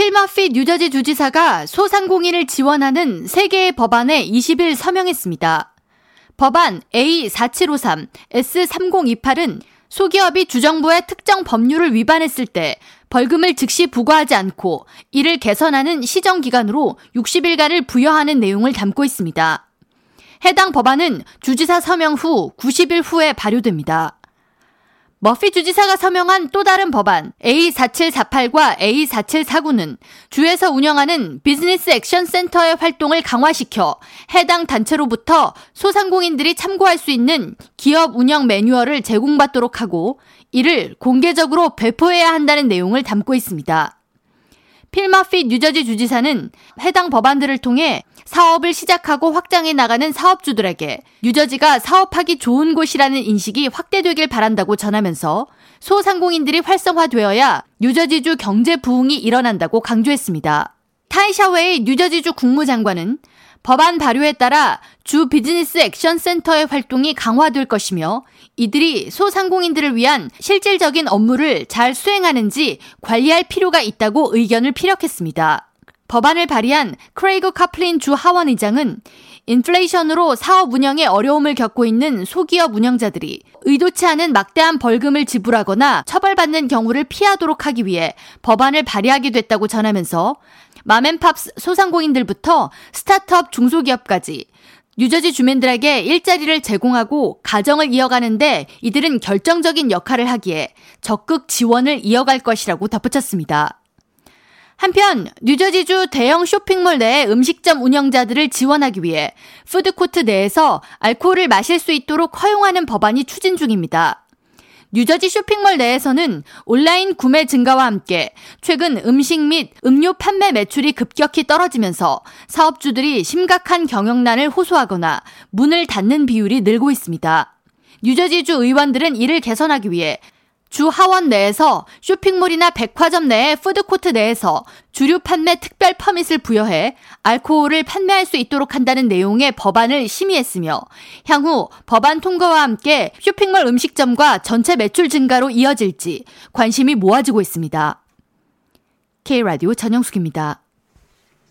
필머피 뉴저지 주지사가 소상공인을 지원하는 세개의 법안에 20일 서명했습니다. 법안 A4753, S3028은 소기업이 주정부의 특정 법률을 위반했을 때 벌금을 즉시 부과하지 않고 이를 개선하는 시정기간으로 60일간을 부여하는 내용을 담고 있습니다. 해당 법안은 주지사 서명 후 90일 후에 발효됩니다. 머피 주지사가 서명한 또 다른 법안 A4748과 A4749는 주에서 운영하는 비즈니스 액션 센터의 활동을 강화시켜 해당 단체로부터 소상공인들이 참고할 수 있는 기업 운영 매뉴얼을 제공받도록 하고 이를 공개적으로 배포해야 한다는 내용을 담고 있습니다. 필머피 뉴저지 주지사는 해당 법안들을 통해 사업을 시작하고 확장해 나가는 사업주들에게 뉴저지가 사업하기 좋은 곳이라는 인식이 확대되길 바란다고 전하면서 소상공인들이 활성화되어야 뉴저지주 경제 부흥이 일어난다고 강조했습니다. 타이샤웨이 뉴저지주 국무장관은 법안 발효에 따라 주 비즈니스 액션 센터의 활동이 강화될 것이며 이들이 소상공인들을 위한 실질적인 업무를 잘 수행하는지 관리할 필요가 있다고 의견을 피력했습니다. 법안을 발의한 크레이그 카플린 주 하원 의장은 인플레이션으로 사업 운영에 어려움을 겪고 있는 소기업 운영자들이 의도치 않은 막대한 벌금을 지불하거나 처벌받는 경우를 피하도록 하기 위해 법안을 발의하게 됐다고 전하면서 mom and pops 소상공인들부터 스타트업 중소기업까지 뉴저지 주민들에게 일자리를 제공하고 가정을 이어가는데 이들은 결정적인 역할을 하기에 적극 지원을 이어갈 것이라고 덧붙였습니다. 한편 뉴저지주 대형 쇼핑몰 내 음식점 운영자들을 지원하기 위해 푸드코트 내에서 알코올을 마실 수 있도록 허용하는 법안이 추진 중입니다. 뉴저지 쇼핑몰 내에서는 온라인 구매 증가와 함께 최근 음식 및 음료 판매 매출이 급격히 떨어지면서 사업주들이 심각한 경영난을 호소하거나 문을 닫는 비율이 늘고 있습니다. 뉴저지주 의원들은 이를 개선하기 위해 주 하원 내에서 쇼핑몰이나 백화점 내의 푸드코트 내에서 주류 판매 특별 퍼밋을 부여해 알코올을 판매할 수 있도록 한다는 내용의 법안을 심의했으며 향후 법안 통과와 함께 쇼핑몰 음식점과 전체 매출 증가로 이어질지 관심이 모아지고 있습니다. K라디오 전영숙입니다.